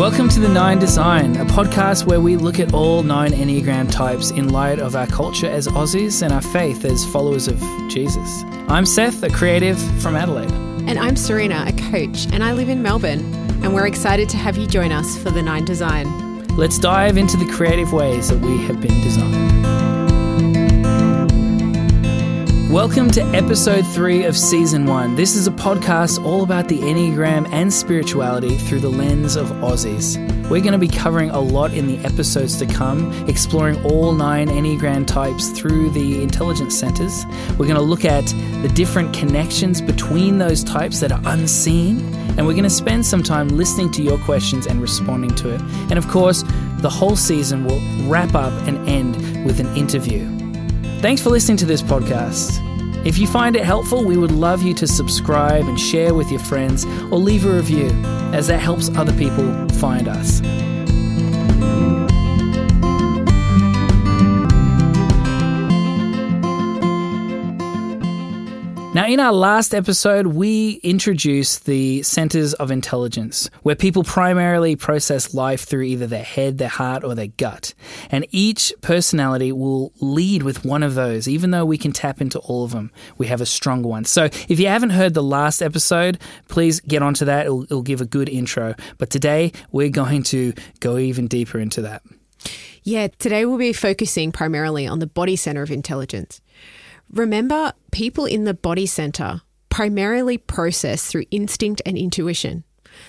Welcome to the Nine Design, a podcast where we look at all nine Enneagram types in light of our culture as Aussies and our faith as followers of Jesus. I'm Seth, a creative from Adelaide. And I'm Sarina, a coach, and I live in Melbourne. And we're excited to have you join us for the Nine Design. Let's dive into the creative ways that we have been designed. Welcome to episode three of season one. This is a podcast all about the Enneagram and spirituality through the lens of Aussies. We're going to be covering a lot in the episodes to come, exploring all nine Enneagram types through the intelligence centers. We're going to look at the different connections between those types that are unseen, and we're going to spend some time listening to your questions and responding to it. And of course, the whole season will wrap up and end with an interview. Thanks for listening to this podcast. If you find it helpful, we would love you to subscribe and share with your friends or leave a review, as that helps other people find us. Now, in our last episode, we introduced the centers of intelligence, where people primarily process life through either their head, their heart, or their gut. And each personality will lead with one of those, even though we can tap into all of them. We have a stronger one. So, if you haven't heard the last episode, please get onto that. It'll, it'll give a good intro. But today, we're going to go even deeper into that. Yeah, today we'll be focusing primarily on the body center of intelligence. Remember, people in the body center primarily process through instinct and intuition.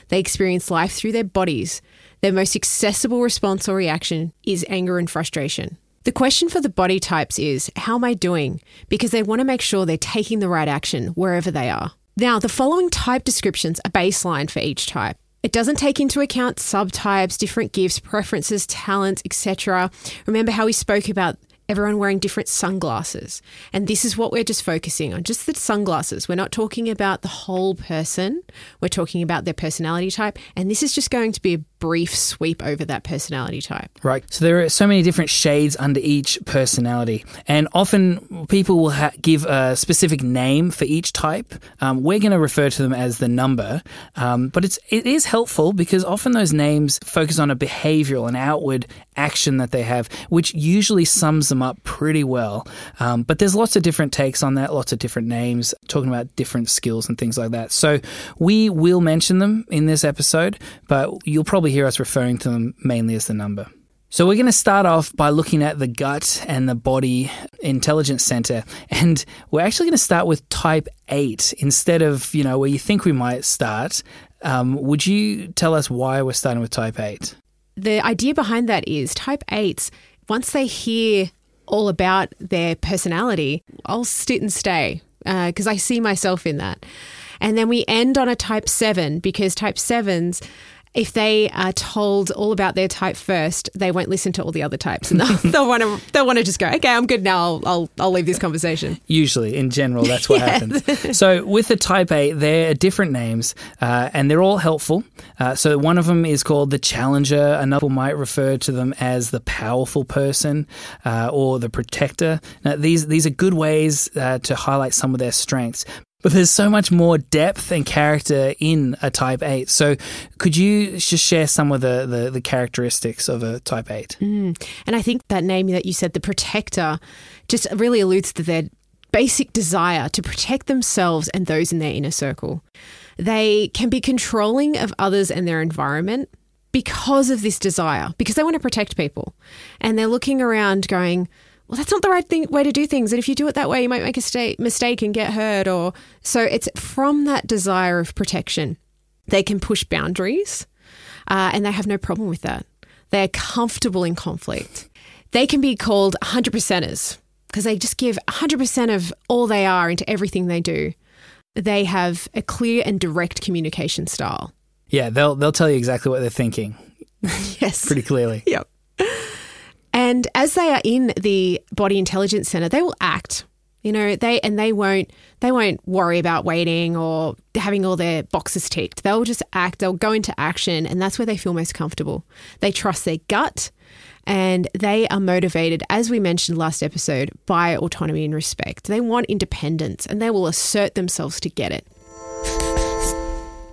They experience life through their bodies. Their most accessible response or reaction is anger and frustration. The question for the body types is, How am I doing? Because they want to make sure they're taking the right action wherever they are. Now, the following type descriptions are baseline for each type. It doesn't take into account subtypes, different gifts, preferences, talents, etc. Remember how we spoke about everyone wearing different sunglasses. And this is what we're just focusing on just the sunglasses. We're not talking about the whole person, we're talking about their personality type. And this is just going to be a brief sweep over that personality type. Right. So there are so many different shades under each personality. And often people will ha- give a specific name for each type. Um, we're going to refer to them as the number. Um, but it's, it is helpful because often those names focus on a behavioral, an outward action that they have, which usually sums them up pretty well. Um, but there's lots of different takes on that, lots of different names, talking about different skills and things like that. So we will mention them in this episode, but you'll probably hear us referring to them mainly as the number. So, we're going to start off by looking at the gut and the body intelligence center. And we're actually going to start with type 8 instead of, you know, where you think we might start. Um, would you tell us why we're starting with type 8? The idea behind that is type 8s, once they hear all about their personality, I'll sit and stay because uh, I see myself in that. And then we end on a type 7 because type 7s if they are told all about their type first, they won't listen to all the other types, and they'll, want to they'll want to just go, okay, I'm good now. I'll I'll, I'll leave this conversation. Usually, in general, that's what happens. So with the type 8, they're different names, uh, and they're all helpful. Uh, so one of them is called the challenger. Another might refer to them as the powerful person uh, or the protector. Now, these these are good ways uh, to highlight some of their strengths. But there's so much more depth and character in a Type 8. So could you just share some of the, the, the characteristics of a Type 8? Mm. And I think that name that you said, the protector, just really alludes to their basic desire to protect themselves and those in their inner circle. They can be controlling of others and their environment because of this desire, because they want to protect people. And they're looking around going, well, that's not the right thing, way to do things. And if you do it that way, you might make a sta- mistake and get hurt. Or so it's from that desire of protection. They can push boundaries, uh, and they have no problem with that. They're comfortable in conflict. They can be called 100 percenters because they just give 100% of all they are into everything they do. They have a clear and direct communication style. Yeah, they'll they'll tell you exactly what they're thinking. yes. Pretty clearly. Yep. And as they are in the body intelligence center, they will act. You know, they and they won't they won't worry about waiting or having all their boxes ticked. They'll just act, they'll go into action and that's where they feel most comfortable. They trust their gut and they are motivated as we mentioned last episode by autonomy and respect. They want independence and they will assert themselves to get it.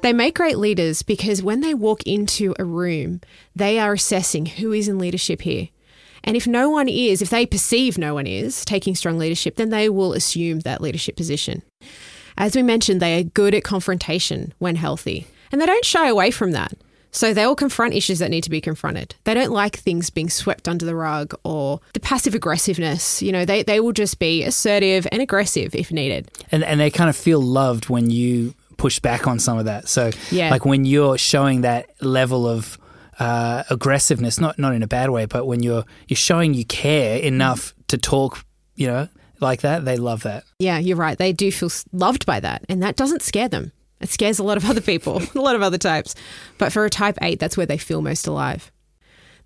They make great leaders because when they walk into a room, they are assessing who is in leadership here. And if no one is, if they perceive no one is taking strong leadership, then they will assume that leadership position. As we mentioned, they are good at confrontation when healthy, and they don't shy away from that. So they will confront issues that need to be confronted. They don't like things being swept under the rug or the passive aggressiveness. You know, they, they will just be assertive and aggressive if needed. And, and they kind of feel loved when you push back on some of that. So, Yeah. like when you're showing that level of uh, aggressiveness, not not in a bad way, but when you're you're showing you care enough to talk, you know, like that, they love that. Yeah, you're right. They do feel loved by that, and that doesn't scare them. It scares a lot of other people, a lot of other types. But for a type 8, that's where they feel most alive.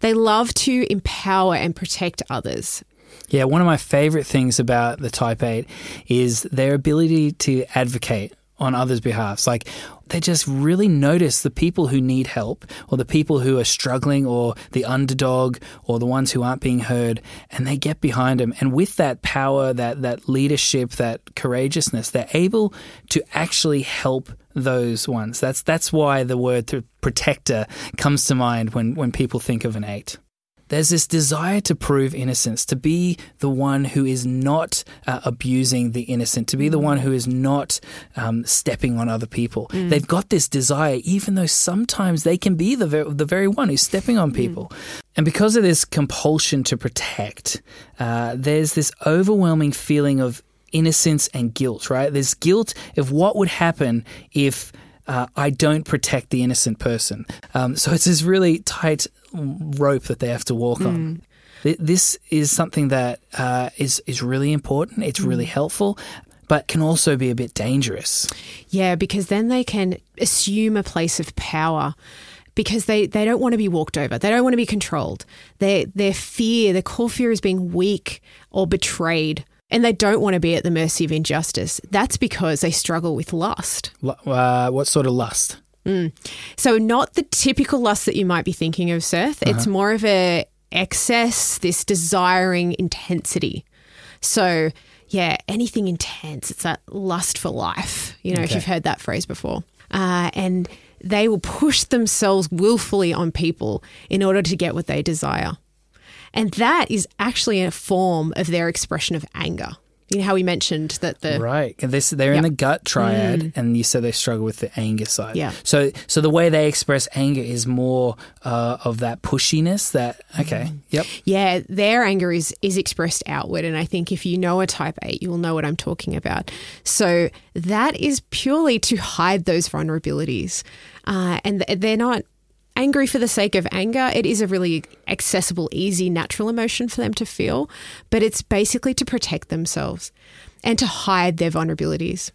They love to empower and protect others. Yeah, one of my favorite things about the Type 8 is their ability to advocate on others' behalfs. Like they just really notice the people who need help or the people who are struggling or the underdog or the ones who aren't being heard and they get behind them. And with that power, that, that leadership, that courageousness, they're able to actually help those ones. That's that's why the word protector comes to mind when, when people think of an eight there's this desire to prove innocence, to be the one who is not uh, abusing the innocent, to be the one who is not um, stepping on other people. They've got this desire, even though sometimes they can be the, ver- the very one who's stepping on people. And because of this compulsion to protect, uh, there's this overwhelming feeling of innocence and guilt, right? There's guilt of what would happen if uh, I don't protect the innocent person. Um, so it's this really tight rope that they have to walk on. This is something that uh, is is really important. It's really helpful, but can also be a bit dangerous. Yeah, because then they can assume a place of power because they, they don't want to be walked over. They don't want to be controlled. Their, their fear, their core fear is being weak or betrayed. And they don't want to be at the mercy of injustice. That's because they struggle with lust. Uh, what sort of lust? So, not the typical lust that you might be thinking of, Seth. It's more of a excess, this desiring intensity. So, yeah, anything intense. It's that lust for life. You know, if you've heard that phrase before. Uh, and they will push themselves willfully on people in order to get what they desire. And that is actually a form of their expression of anger. You know how we mentioned that the Right. This, they're in Yep. the gut triad, and you said they struggle with the anger side. Yeah. So, so the way they express anger is more uh, of that pushiness. That okay. Yep. Yeah, their anger is is expressed outward, and I think if you know a type eight, you will know what I'm talking about. So that is purely to hide those vulnerabilities, uh, and th- they're not angry for the sake of anger. It is a really accessible, easy, natural emotion for them to feel, but it's basically to protect themselves and to hide their vulnerabilities.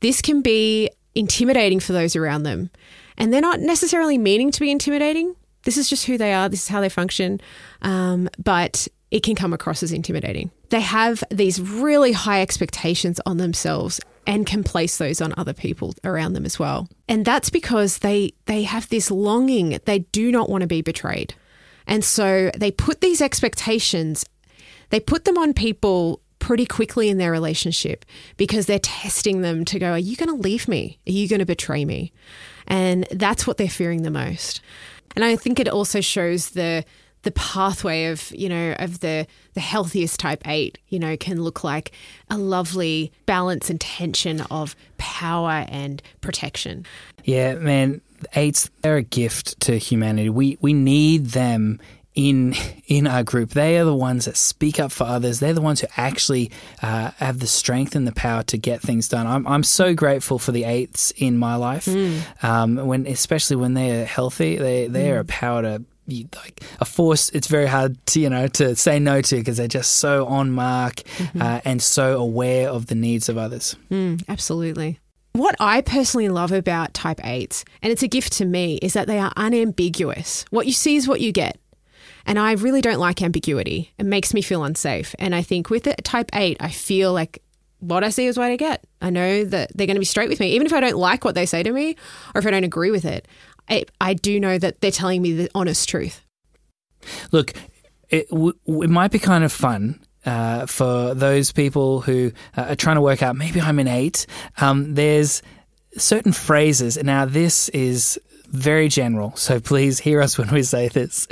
This can be intimidating for those around them, and they're not necessarily meaning to be intimidating. This is just who they are. This is how they function. Um, but it can come across as intimidating. They have these really high expectations on themselves and can place those on other people around them as well. And that's because they they have this longing. They do not want to be betrayed. And so they put these expectations, they put them on people pretty quickly in their relationship because they're testing them to go, Are you going to leave me? Are you going to betray me? And that's what they're fearing the most. And I think it also shows the the pathway of you know of the the healthiest type 8 you know can look like a lovely balance and tension of power and protection Yeah, man, eights they're a gift to humanity. We we need them in in our group. They are the ones that speak up for others. They're the ones who actually uh, have the strength and the power to get things done. I'm I'm so grateful for the eights in my life. Um, when especially when they are healthy, they they are a power to. You- Like a force, it's very hard to you know to say no to because they're just so on mark uh, and so aware of the needs of others. Mm, absolutely. What I personally love about type 8s, and it's a gift to me, is that they are unambiguous. What you see is what you get. And I really don't like ambiguity. It makes me feel unsafe. And I think with it, type 8, I feel like what I see is what I get. I know that they're going to be straight with me. Even if I don't like what they say to me or if I don't agree with it, I, I do know that they're telling me the honest truth. Look, it, w- it might be kind of fun uh, for those people who uh, are trying to work out maybe I'm an eight. Um, there's certain phrases. Now, this is very general, so please hear us when we say this.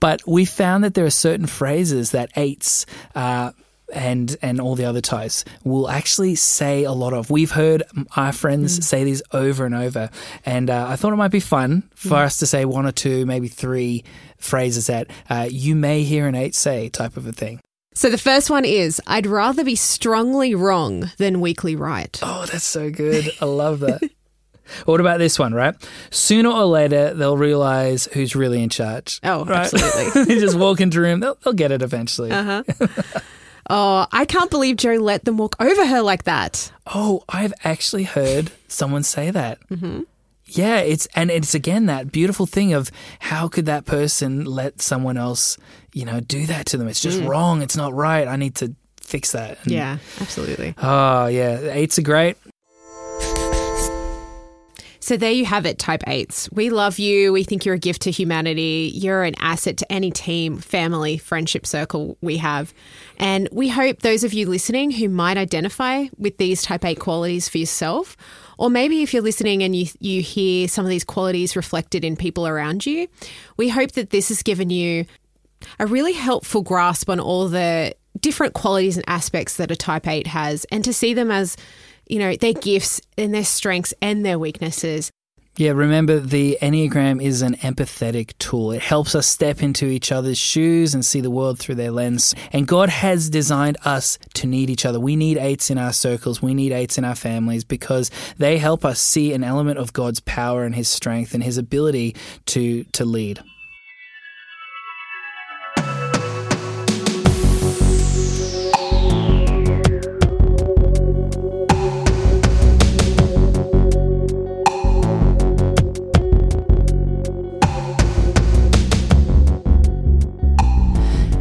But we found that there are certain phrases that eights uh, and and all the other types will actually say a lot of. We've heard our friends mm. say these over and over, and uh, I thought it might be fun for mm. us to say one or two, maybe three phrases that uh, you may hear an eight say, type of a thing. So the first one is I'd rather be strongly wrong than weakly right. Oh, that's so good. I love that. what about this one, right? Sooner or later, they'll realize who's really in charge. Oh, right? absolutely. they just walk into a room, they'll, they'll get it eventually. Uh huh. oh, I can't believe Joe let them walk over her like that. Oh, I've actually heard someone say that. Mm-hmm. Yeah, it's and it's again that beautiful thing of how could that person let someone else, you know, do that to them? It's just mm. wrong. It's not right. I need to fix that. And, yeah, absolutely. Oh yeah, eights are great. So there you have it, type eights. We love you. We think you're a gift to humanity. You're an asset to any team, family, friendship circle we have. And we hope those of you listening who might identify with these type eight qualities for yourself, or maybe if you're listening and you, you hear some of these qualities reflected in people around you, we hope that this has given you a really helpful grasp on all the different qualities and aspects that a type 8 has and to see them as you know, their gifts and their strengths and their weaknesses. Yeah, remember the Enneagram is an empathetic tool. It helps us step into each other's shoes and see the world through their lens. And God has designed us to need each other. We need eights in our circles, we need eights in our families because they help us see an element of God's power and his strength and his ability to to lead.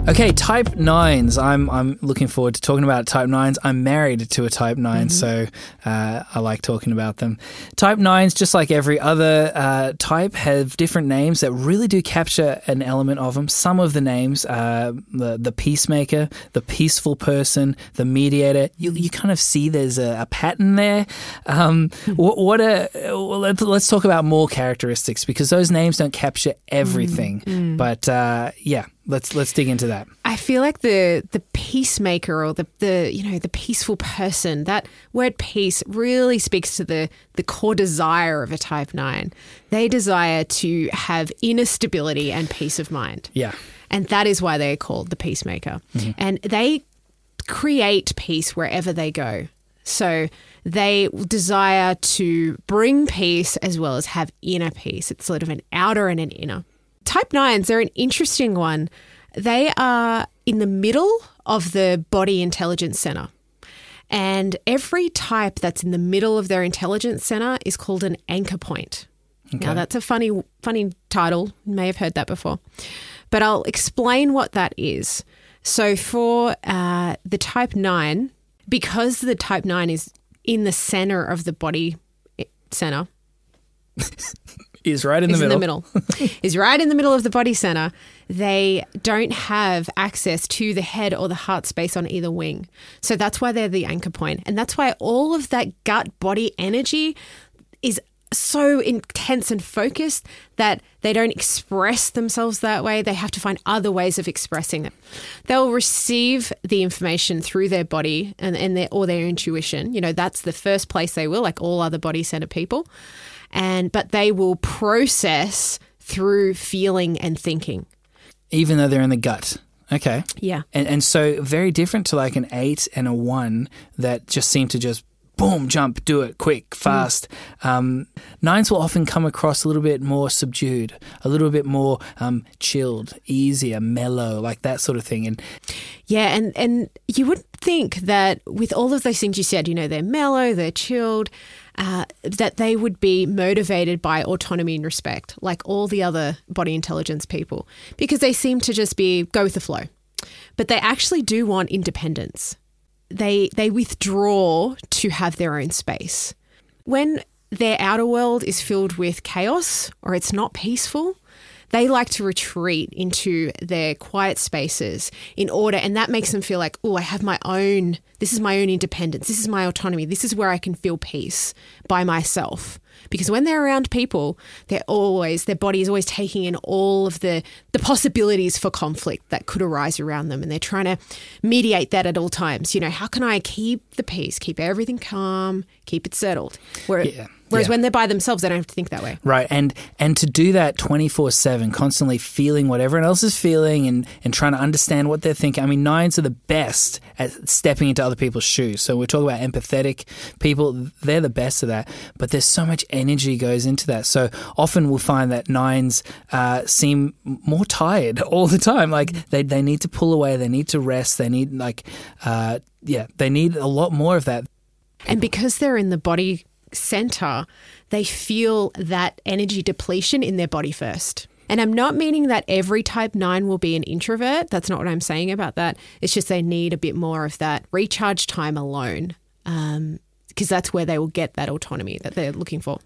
Okay, type nines. I'm I'm looking forward to talking about type nines. I'm married to a type 9 mm-hmm. so uh, I like talking about them. Type nines, just like every other uh, type, have different names that really do capture an element of them. Some of the names, uh, the the peacemaker, the peaceful person, the mediator. You, you kind of see there's a, a pattern there. Um, what, what a well, let's, let's talk about more characteristics because those names don't capture everything. Mm-hmm. But uh, yeah let's let's dig into that. I feel like the the peacemaker or the the you know the peaceful person that word peace really speaks to the the core desire of a type 9. They desire to have inner stability and peace of mind. Yeah. And that is why they are called the peacemaker. Mm-hmm. And they create peace wherever they go. So they desire to bring peace as well as have inner peace. It's sort of an outer and an inner. Type 9s, they're an interesting one. They are in the middle of the body intelligence center. And every type that's in the middle of their intelligence center is called an anchor point. Okay. Now that's a funny funny title. You may have heard that before. But I'll explain what that is. So for uh, the type 9, because the type 9 is in the center of the body eh, center, is right in the middle. In the middle. is right in the middle of the body center. They don't have access to the head or the heart space on either wing. So that's why they're the anchor point. And that's why all of that gut body energy is so intense and focused that they don't express themselves that way. They have to find other ways of expressing it. They'll receive the information through their body and, and their or their intuition. You know, that's the first place they will, like all other body center people and but they will process through feeling and thinking. Even though they're in the gut. Okay. Yeah. And and so very different to like an eight and a one that just seem to just boom, jump, do it quick, fast. Mm. Um, nines will often come across a little bit more subdued, a little bit more um, chilled, easier, mellow, like that sort of thing. And yeah, and and you would think that with all of those things you said, you know, they're mellow, they're chilled uh, that they would be motivated by autonomy and respect, like all the other body intelligence people, because they seem to just be go with the flow. But they actually do want independence. They they withdraw to have their own space. When their outer world is filled with chaos or it's not peaceful, they like to retreat into their quiet spaces in order, and that makes them feel like, oh, I have my own, this is my own independence, this is my autonomy, this is where I can feel peace by myself. Because when they're around people, they're always, their body is always taking in all of the, the possibilities for conflict that could arise around them. And they're trying to mediate that at all times. You know, how can I keep the peace, keep everything calm, keep it settled? Where, Yeah. Whereas Yeah. when they're by themselves, they don't have to think that way. Right, and and to do that twenty four seven, constantly feeling what everyone else is feeling, and and trying to understand what they're thinking. I mean, nines are the best at stepping into other people's shoes. So we're talking about empathetic people; they're the best of that. But there's so much energy goes into that. So often we'll find that nines uh, seem more tired all the time. Like they they need to pull away, they need to rest, they need like uh, yeah, they need a lot more of that. And because they're in the body center, they feel that energy depletion in their body first. And I'm not meaning that every type 9 will be an introvert. That's not what I'm saying about that. It's just they need a bit more of that recharge time alone because that's where they will get that autonomy that they're looking for.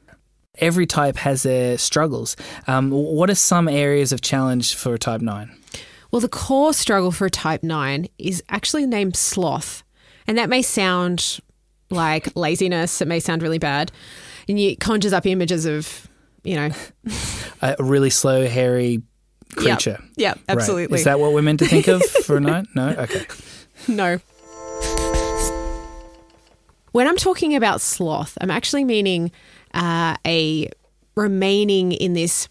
Every type has their struggles. Um, what are some areas of challenge for a type nine? Well, the core struggle for a type 9 is actually named sloth. And that may sound like laziness, it may sound really bad. And it conjures up images of, you know, A really slow, hairy creature. yeah, Right. absolutely. Is that what we're meant to think of for a night? No? Okay. No. When I'm talking about sloth, I'm actually meaning uh, a remaining in this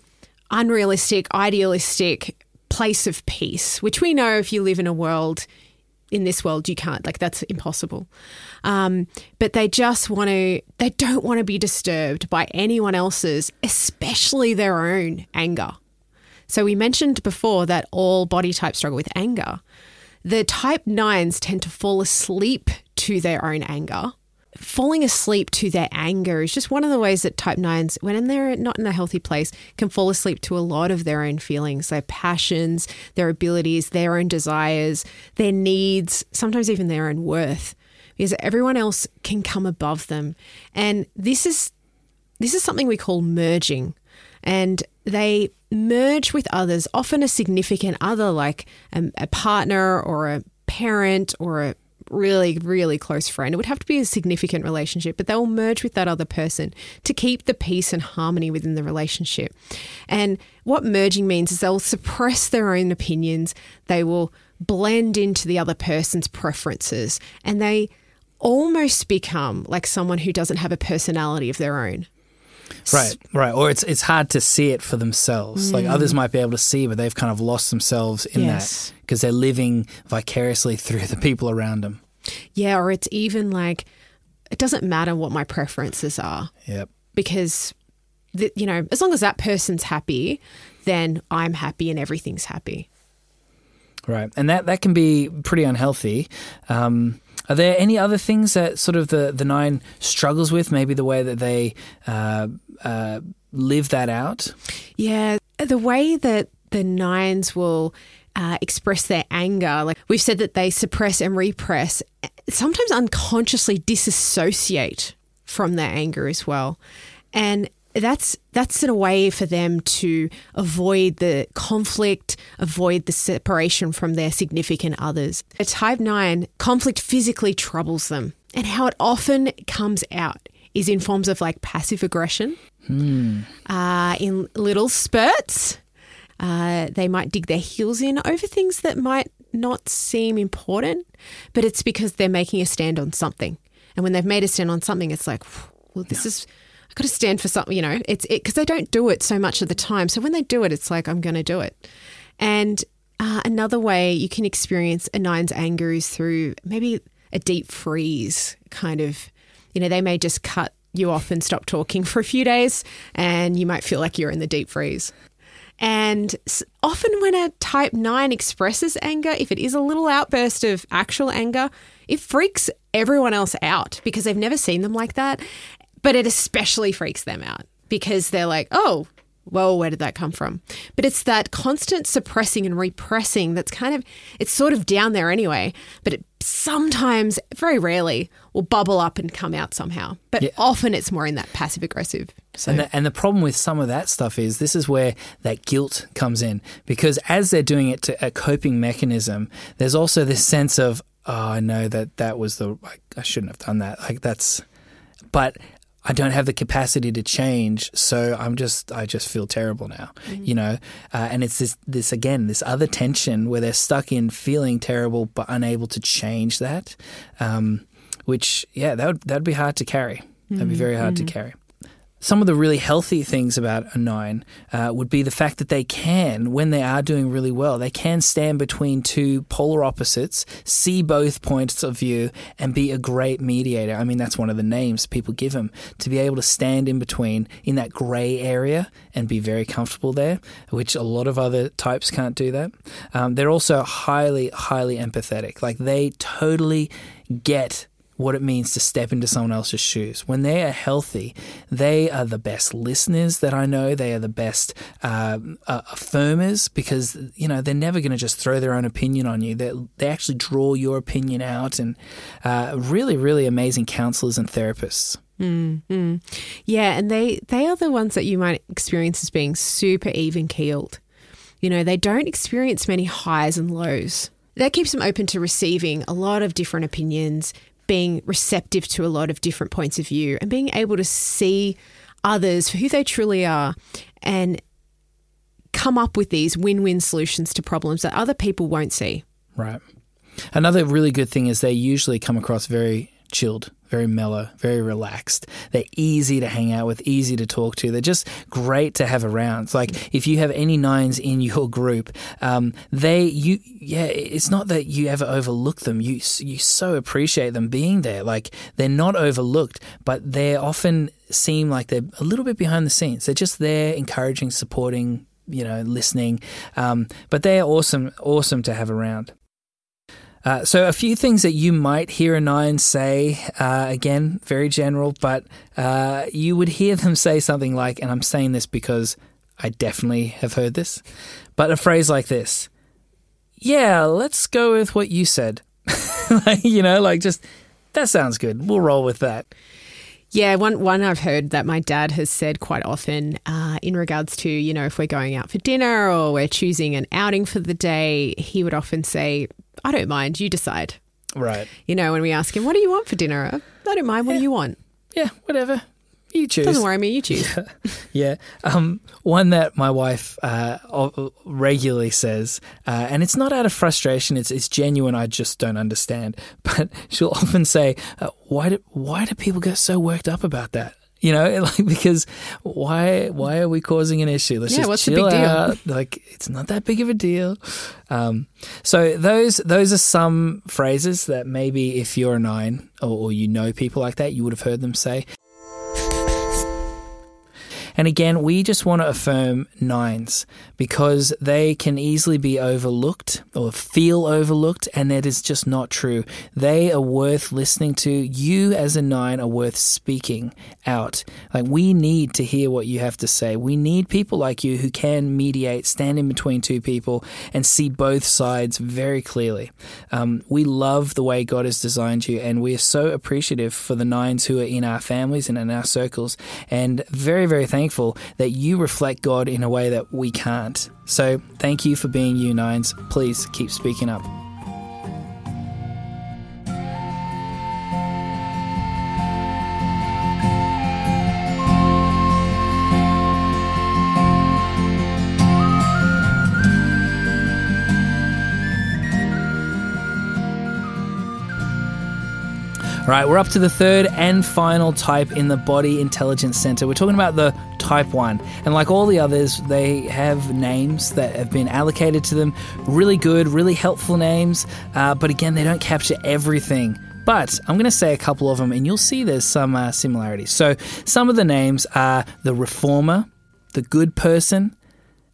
unrealistic, idealistic place of peace, which we know if you live in a world, in this world, you can't. Like, that's impossible. Um, but they just want to, they don't want to be disturbed by anyone else's, especially their own anger. So we mentioned before that all body types struggle with anger. The type nines tend to fall asleep to their own anger. Falling asleep to their anger is just one of the ways that type nines, when they're not in a healthy place, can fall asleep to a lot of their own feelings, their passions, their abilities, their own desires, their needs, sometimes even their own worth, because everyone else can come above them. And this is this is something we call merging. And they merge with others, often a significant other, like a, a partner or a parent or a really, really close friend. It would have to be a significant relationship, but they'll merge with that other person to keep the peace and harmony within the relationship. And what merging means is they'll suppress their own opinions, they will blend into the other person's preferences, and they almost become like someone who doesn't have a personality of their own. Right, right. Or it's it's hard to see it for themselves. Like Mm. others might be able to see, but they've kind of lost themselves in Yes. that because they're living vicariously through the people around them. Yeah, or it's even like it doesn't matter what my preferences are Yep. because the, you know, as long as that person's happy, then I'm happy and everything's happy. Right, and that that can be pretty unhealthy. Um, are there any other things that sort of the the nine struggles with? Maybe the way that they uh, uh, live that out. Yeah, the way that the nines will uh, express their anger, like we've said that they suppress and repress, sometimes unconsciously disassociate from their anger as well, and that's that's in a way for them to avoid the conflict, avoid the separation from their significant others. A type nine conflict physically troubles them, and how it often comes out is in forms of like passive aggression uh, in little spurts. Uh, they might dig their heels in over things that might not seem important, but it's because they're making a stand on something. And when they've made a stand on something, it's like, well, this is, I've got to stand for something, you know, it's it because they don't do it so much of the time. So when they do it, it's like, I'm going to do it. And uh, another way you can experience a nine's anger is through maybe a deep freeze kind of, you know, they may just cut you off and stop talking for a few days, and you might feel like you're in the deep freeze. And often, when a type 9 expresses anger, if it is a little outburst of actual anger, it freaks everyone else out because they've never seen them like that. But it especially freaks them out because they're like, oh, well, where did that come from? But it's that constant suppressing and repressing that's kind of, it's sort of down there anyway, but it sometimes, very rarely, will bubble up and come out somehow. But Yeah. often it's more in that passive aggressive. So, And the, and the problem with some of that stuff is this is where that guilt comes in because as they're doing it to a coping mechanism, there's also this sense of oh, I know that that was the like, I shouldn't have done that. Like that's, but I don't have the capacity to change, so I'm just I just feel terrible now, you know. Uh, and it's this this again this other tension where they're stuck in feeling terrible but unable to change that, um, which yeah that would that'd be hard to carry. That'd be very hard to carry some of the really healthy things about a nine uh, would be the fact that they can, when they are doing really well, they can stand between two polar opposites, see both points of view, and be a great mediator. I mean, that's one of the names people give them to be able to stand in between in that grey area and be very comfortable there, which a lot of other types can't do that. Um, they're also highly, highly empathetic. Like they totally get what it means to step into someone else's shoes. When they are healthy, they are the best listeners that I know. They are the best uh, uh, affirmers because you know they're never going to just throw their own opinion on you. They they actually draw your opinion out, and uh, really, really amazing counselors and therapists. yeah, and they, they are the ones that you might experience as being super even keeled. You know, they don't experience many highs and lows. That keeps them open to receiving a lot of different opinions, being receptive to a lot of different points of view, and being able to see others for who they truly are and come up with these win win solutions to problems that other people won't see. Right. Another really good thing is they usually come across very chilled, very mellow, very relaxed. They're easy to hang out with, easy to talk to. They're just great to have around. It's like if you have any nines in your group, um, they you yeah, it's not that you ever overlook them. You you so appreciate them being there. Like they're not overlooked, but they often seem like they're a little bit behind the scenes. They're just there, encouraging, supporting, you know, listening. Um, but they're awesome, awesome to have around. Uh, so, a few things that you might hear a nine say, uh, again, very general, but uh, you would hear them say something like, and I'm saying this because I definitely have heard this, but a phrase like this Yeah, let's go with what you said. like, you know, like just, that sounds good. We'll roll with that. Yeah, one one I've heard that my dad has said quite often uh, in regards to you know if we're going out for dinner or we're choosing an outing for the day, he would often say, "I don't mind, you decide." Right. You know, when we ask him, "What do you want for dinner?" "I don't mind. What do you want?" Yeah, whatever. You choose. Doesn't worry me. You choose. Yeah. Um, one that my wife uh, regularly says, uh, and it's not out of frustration, it's, it's genuine, I just don't understand. But she'll often say, uh, why, do, why do people get so worked up about that? You know, like because why why are we causing an issue? Let's Yeah, just what's the chill big deal? out. Like it's not that big of a deal. Um, so those those are some phrases that maybe if you're a nine or, or you know people like that, you would have heard them say. And again, we just want to affirm nines because they can easily be overlooked or feel overlooked, and that is just not true. They are worth listening to. You, as a nine, are worth speaking out. Like, we need to hear what you have to say. We need people like you who can mediate, stand in between two people, and see both sides very clearly. Um, we love the way God has designed you, and we are so appreciative for the nines who are in our families and in our circles, and very, very thankful that you reflect God in a way that we can't. So, thank you for being you, nines. Please keep speaking up. All right, we're up to the third and final type in the Body Intelligence Center. We're talking about the Type 1. And like all the others, they have names that have been allocated to them. Really good, really helpful names. Uh, but again, they don't capture everything. But I'm going to say a couple of them, and you'll see there's some uh, similarities. So some of the names are the Reformer, the Good Person,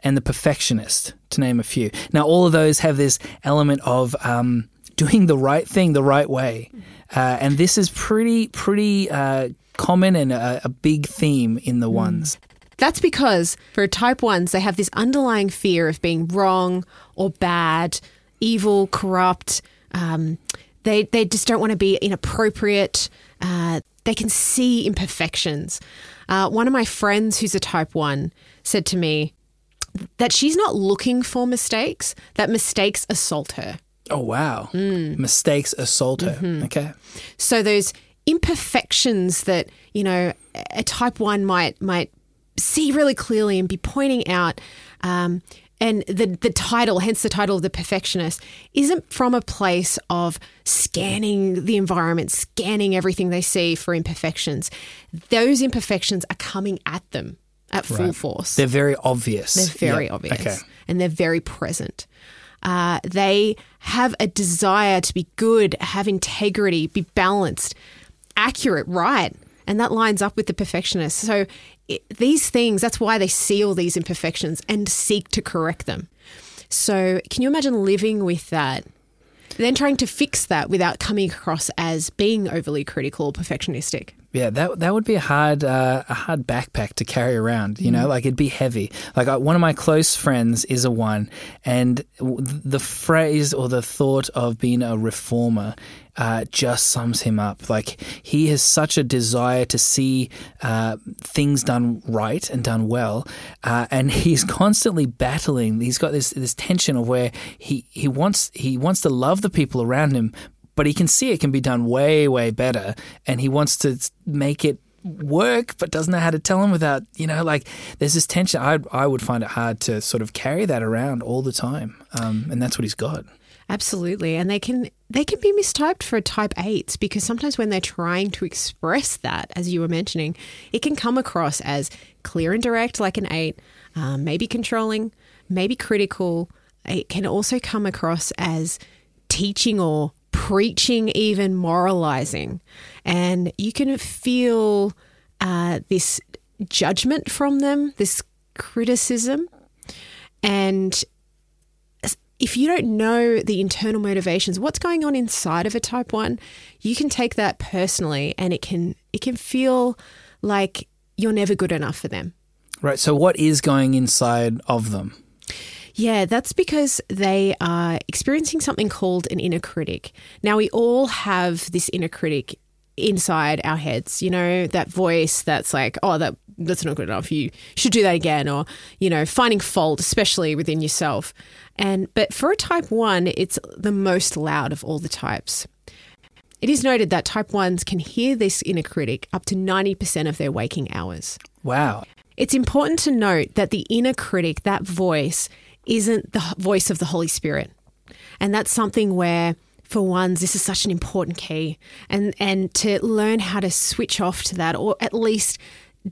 and the Perfectionist, to name a few. Now, all of those have this element of um, doing the right thing the right way. Uh, and this is pretty, pretty uh, common and a, a big theme in the ones. That's because for type ones, they have this underlying fear of being wrong or bad, evil, corrupt. Um, they, they just don't want to be inappropriate. Uh, they can see imperfections. Uh, one of my friends who's a type one said to me that she's not looking for mistakes, that mistakes assault her. Oh, wow. Mistakes assault her. Okay. So those imperfections that, you know, a type one might might see really clearly and be pointing out um, and the the title, hence the title of the perfectionist, isn't from a place of scanning the environment, scanning everything they see for imperfections. Those imperfections are coming at them at full force. They're very obvious. They're very Yep. obvious Okay. and they're very present. Uh, they have a desire to be good, have integrity, be balanced, accurate, right. And that lines up with the perfectionist. So it, these things, that's why they see all these imperfections and seek to correct them. So can you imagine living with that? Then trying to fix that without coming across as being overly critical or perfectionistic. Yeah, that that would be a hard uh, a hard backpack to carry around. You Mm. know, like it'd be heavy. Like I, one of my close friends is a one, and w- the phrase or the thought of being a reformer uh, just sums him up. Like he has such a desire to see uh, things done right and done well, uh, and he's constantly battling. He's got this this tension of where he he wants he wants to love the people around him, but he can see it can be done way way better. And he wants to make it work but doesn't know how to tell him without you know like there's this tension. I i would find it hard to sort of carry that around all the time. Um, and that's what he's got. Absolutely, and they can they can be mistyped for a type eights because sometimes when they're trying to express that, as you were mentioning, it can come across as clear and direct, like an eight, um, maybe controlling, maybe critical. It can also come across as teaching or preaching, even moralizing, and you can feel uh, this judgment from them, this criticism, and if you don't know the internal motivations, what's going on inside of a type 1, you can take that personally and it can it can feel like you're never good enough for them. right so what is going inside of them Yeah, that's because they are experiencing something called an inner critic. Now, we all have this inner critic inside our heads, you know, that voice that's like, oh, that that's not good enough. You should do that again, or, you know, finding fault, especially within yourself. And but for a type one, it's the most loud of all the types. It is noted that type ones can hear this inner critic up to 90% of their waking hours. wow It's important to note that the inner critic, that voice, isn't the voice of the Holy Spirit. And that's something where, for ones, this is such an important key. And, and to learn how to switch off to that, or at least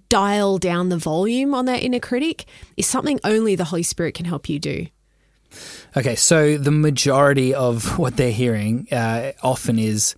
dial down the volume on that inner critic, is something only the Holy Spirit can help you do. okay so the majority of what they're hearing uh, often is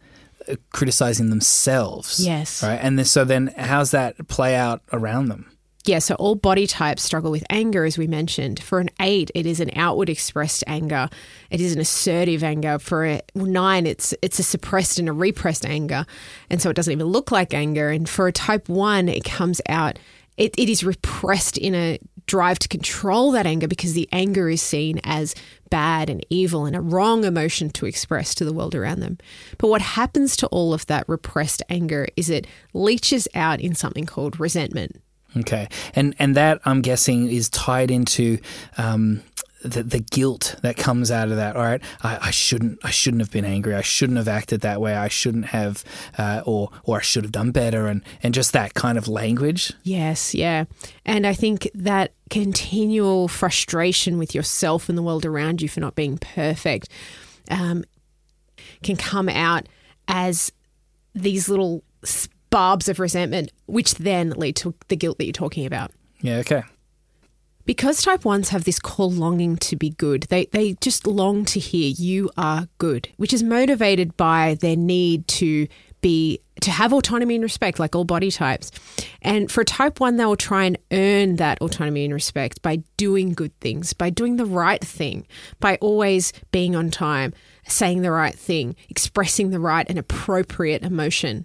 uh, criticizing themselves Yes. right and so then how's that play out around them Yeah, so all body types struggle with anger, as we mentioned. For an eight, it is an outward expressed anger. It is an assertive anger. For a nine, it's it's a suppressed and a repressed anger, and so it doesn't even look like anger. And for a type one, it comes out. It, it is repressed in a drive to control that anger because the anger is seen as bad and evil and a wrong emotion to express to the world around them. But what happens to all of that repressed anger is it leaches out in something called resentment. Okay, and and that I'm guessing is tied into um, the the guilt that comes out of that. All right, I, I shouldn't I shouldn't have been angry. I shouldn't have acted that way. I shouldn't have, uh, or or I should have done better. And and just that kind of language. Yes, yeah. And I think that continual frustration with yourself and the world around you for not being perfect um, can come out as these little barbs of resentment, which then lead to the guilt that you're talking about. Yeah. Okay. Because type ones have this core longing to be good, they, they just long to hear you are good, which is motivated by their need to be to have autonomy and respect, like all body types. And for type one, they will try and earn that autonomy and respect by doing good things, by doing the right thing, by always being on time, saying the right thing, expressing the right and appropriate emotion.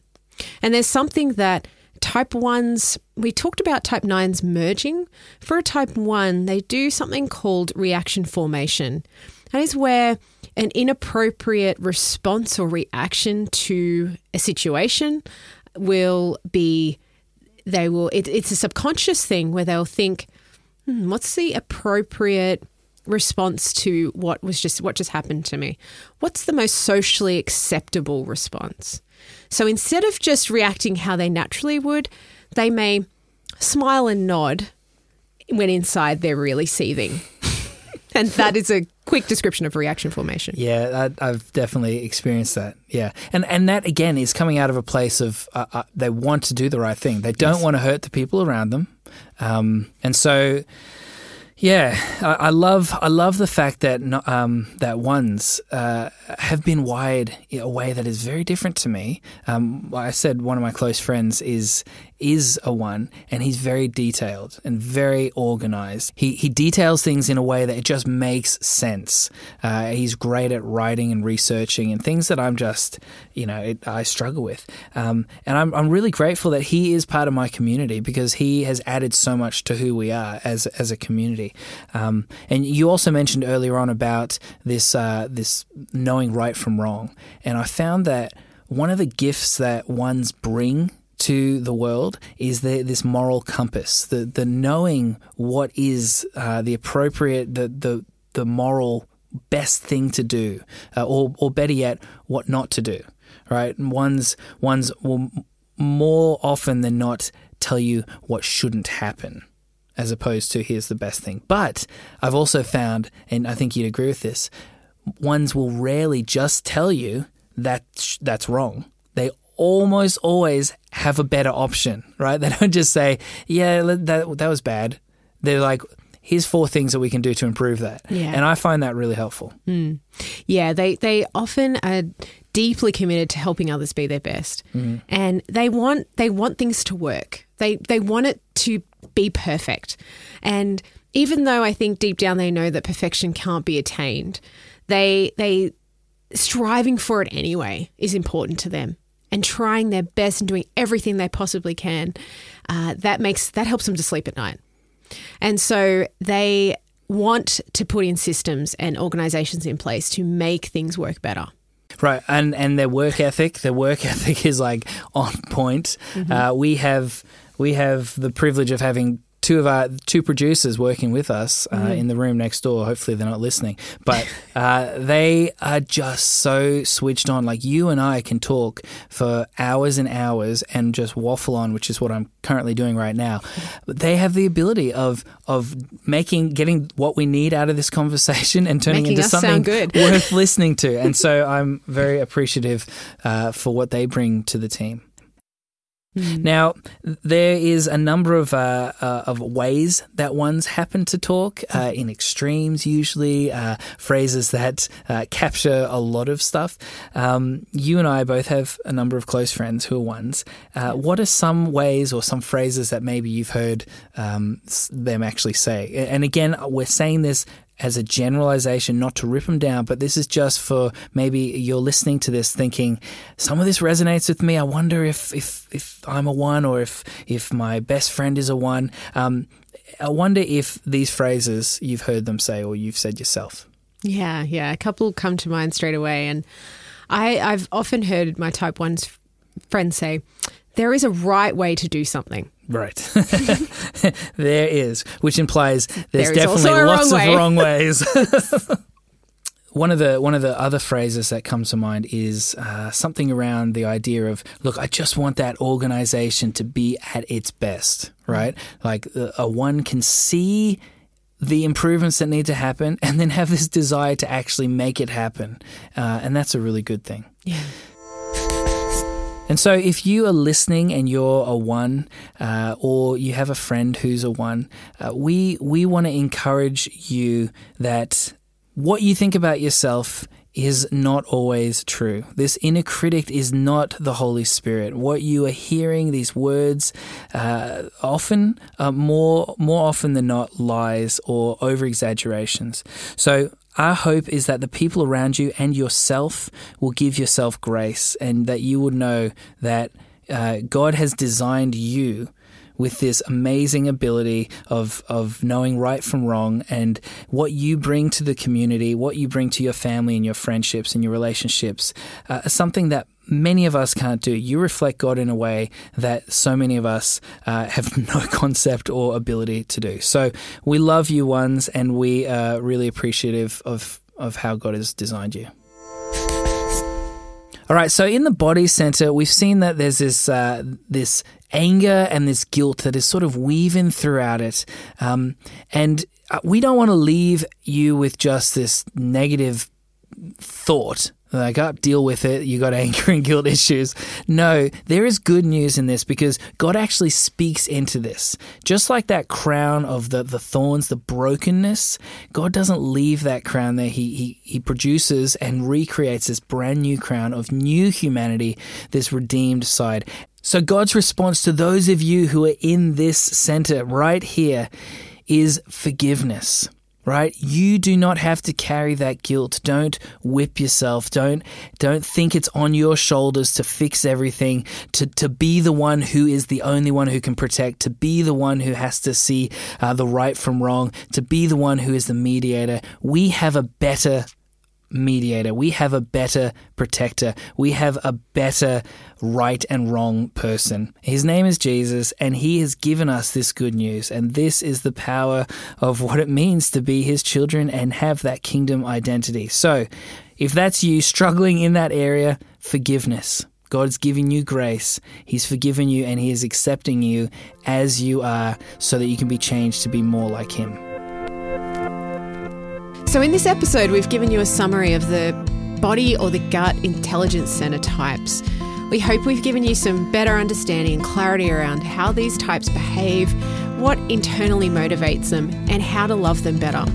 And there's something that type ones, we talked about type nines merging. For a type one, they do something called reaction formation. That is where an inappropriate response or reaction to a situation will be, they will, it, it's a subconscious thing where they'll think, hmm, what's the appropriate response to what was just what just happened to me what's the most socially acceptable response so instead of just reacting how they naturally would they may smile and nod when inside they're really seething and that is a quick description of reaction formation Yeah, I, I've definitely experienced that. Yeah, and and that again is coming out of a place of uh, uh, they want to do the right thing. They don't want to hurt the people around them, um, and so. Yeah, I, I love I love the fact that um, that ones uh, have been wired in a way that is very different to me. Um, like I said one of my close friends is is a one, and he's very detailed and very organized. He he details things in a way that it just makes sense. Uh, he's great at writing and researching and things that I'm just you know it, I struggle with. Um, and I'm I'm really grateful that he is part of my community because he has added so much to who we are as as a community. Um, and you also mentioned earlier on about this uh, this knowing right from wrong, and I found that one of the gifts that ones bring to the world is the, this moral compass, the the knowing what is uh, the appropriate, the the the moral best thing to do, uh, or or better yet, what not to do. Right, and one's one's will more often than not tell you what shouldn't happen as opposed to here's the best thing. But I've also found, and I think you'd agree with this, ones will rarely just tell you that sh- that's wrong. They almost always have a better option, right? They don't just say, "Yeah, that that was bad." They're like, "Here's four things that we can do to improve that," Yeah. and I find that really helpful. Hmm. Yeah, they they often are deeply committed to helping others be their best, mm-hmm. and they want they want things to work. They they want it to be perfect, and even though I think deep down they know that perfection can't be attained, they they striving for it anyway is important to them, and trying their best and doing everything they possibly can. Uh, that makes that helps them to sleep at night. And so they want to put in systems and organizations in place to make things work better. Right, and and their work ethic, their work ethic is like on point. Uh, we have we have the privilege of having two of our two producers working with us uh, in the room next door. Hopefully, they're not listening, but uh, they are just so switched on. Like you and I can talk for hours and hours and just waffle on, which is what I'm currently doing right now. But they have the ability of of making getting what we need out of this conversation and turning Making into something good. worth listening to. And so I'm very appreciative uh, for what they bring to the team. Now, there is a number of uh, uh, of ways that ones happen to talk uh, in extremes. Usually, uh, phrases that uh, capture a lot of stuff. Um, you and I both have a number of close friends who are ones. Uh, what are some ways or some phrases that maybe you've heard um, them actually say? And again, we're saying this as a generalization, not to rip them down, but this is just for maybe you're listening to this thinking some of this resonates with me. I wonder if if if I'm a one or if if my best friend is a one. Um, I wonder if these phrases you've heard them say or you've said yourself. Yeah, yeah. A couple come to mind straight away. And I, I've often heard my type one's friends say, there is a right way to do something. Right. there is, which implies there's There definitely lots wrong of wrong ways. one of the one of the other phrases that comes to mind is uh, something around the idea of look, I just want that organization to be at its best, right? Like uh, a one can see the improvements that need to happen and then have this desire to actually make it happen. Uh, and that's a really good thing. Yeah. And so, if you are listening and you're a one, uh, or you have a friend who's a one, uh, we we want to encourage you that what you think about yourself is not always true. This inner critic is not the Holy Spirit. What you are hearing, these words, uh, often, uh, more more often than not, lies or over exaggerations. So our hope is that the people around you and yourself will give yourself grace and that you will know that uh, God has designed you with this amazing ability of of knowing right from wrong and what you bring to the community, what you bring to your family and your friendships and your relationships, uh, something that many of us can't do. You reflect God in a way that so many of us uh, have no concept or ability to do. So we love you ones, and we are really appreciative of of how God has designed you. All right, so in the body center, we've seen that there's this uh, this anger and this guilt that is sort of weaving throughout it, um, and uh, we don't want to leave you with just this negative thought like, up, deal with it. You got anger and guilt issues. No, there is good news in this because God actually speaks into this. Just like that crown of the, the thorns, the brokenness, God doesn't leave that crown there. He, he, he produces and recreates this brand new crown of new humanity, this redeemed side. So, God's response to those of you who are in this center right here is forgiveness right? You do not have to carry that guilt. Don't whip yourself. Don't don't think it's on your shoulders to fix everything to to be the one who is the only one who can protect to be the one who has to see uh, the right from wrong to be the one who is the mediator. We have a better mediator. We have a better protector. We have a better right and wrong person. His name is Jesus, and he has given us this good news. And this is the power of what it means to be his children and have that kingdom identity. So, if that's you struggling in that area, forgiveness. God's giving you grace. He's forgiven you and He is accepting you as you are so that you can be changed to be more like Him. So, in this episode, we've given you a summary of the body or the gut intelligence center types. We hope we've given you some better understanding and clarity around how these types behave, what internally motivates them, and how to love them better.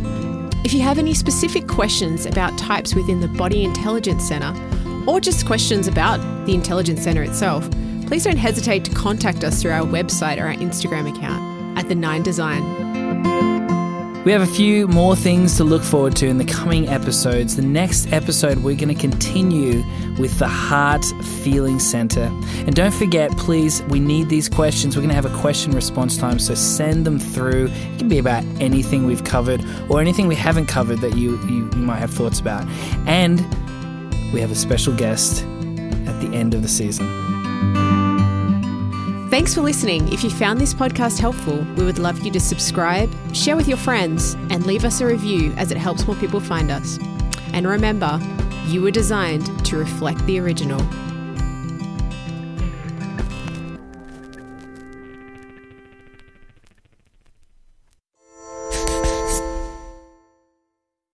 If you have any specific questions about types within the Body Intelligence Center, or just questions about the Intelligence Center itself, please don't hesitate to contact us through our website or our Instagram account at The Nine Design. We have a few more things to look forward to in the coming episodes. The next episode, we're going to continue with the Heart Feeling Center. And don't forget, please, we need these questions. We're going to have a question response time, so send them through. It can be about anything we've covered or anything we haven't covered that you, you, you might have thoughts about. And we have a special guest at the end of the season. Thanks for listening. If you found this podcast helpful, we would love you to subscribe, share with your friends, and leave us a review as it helps more people find us. And remember, you were designed to reflect the original.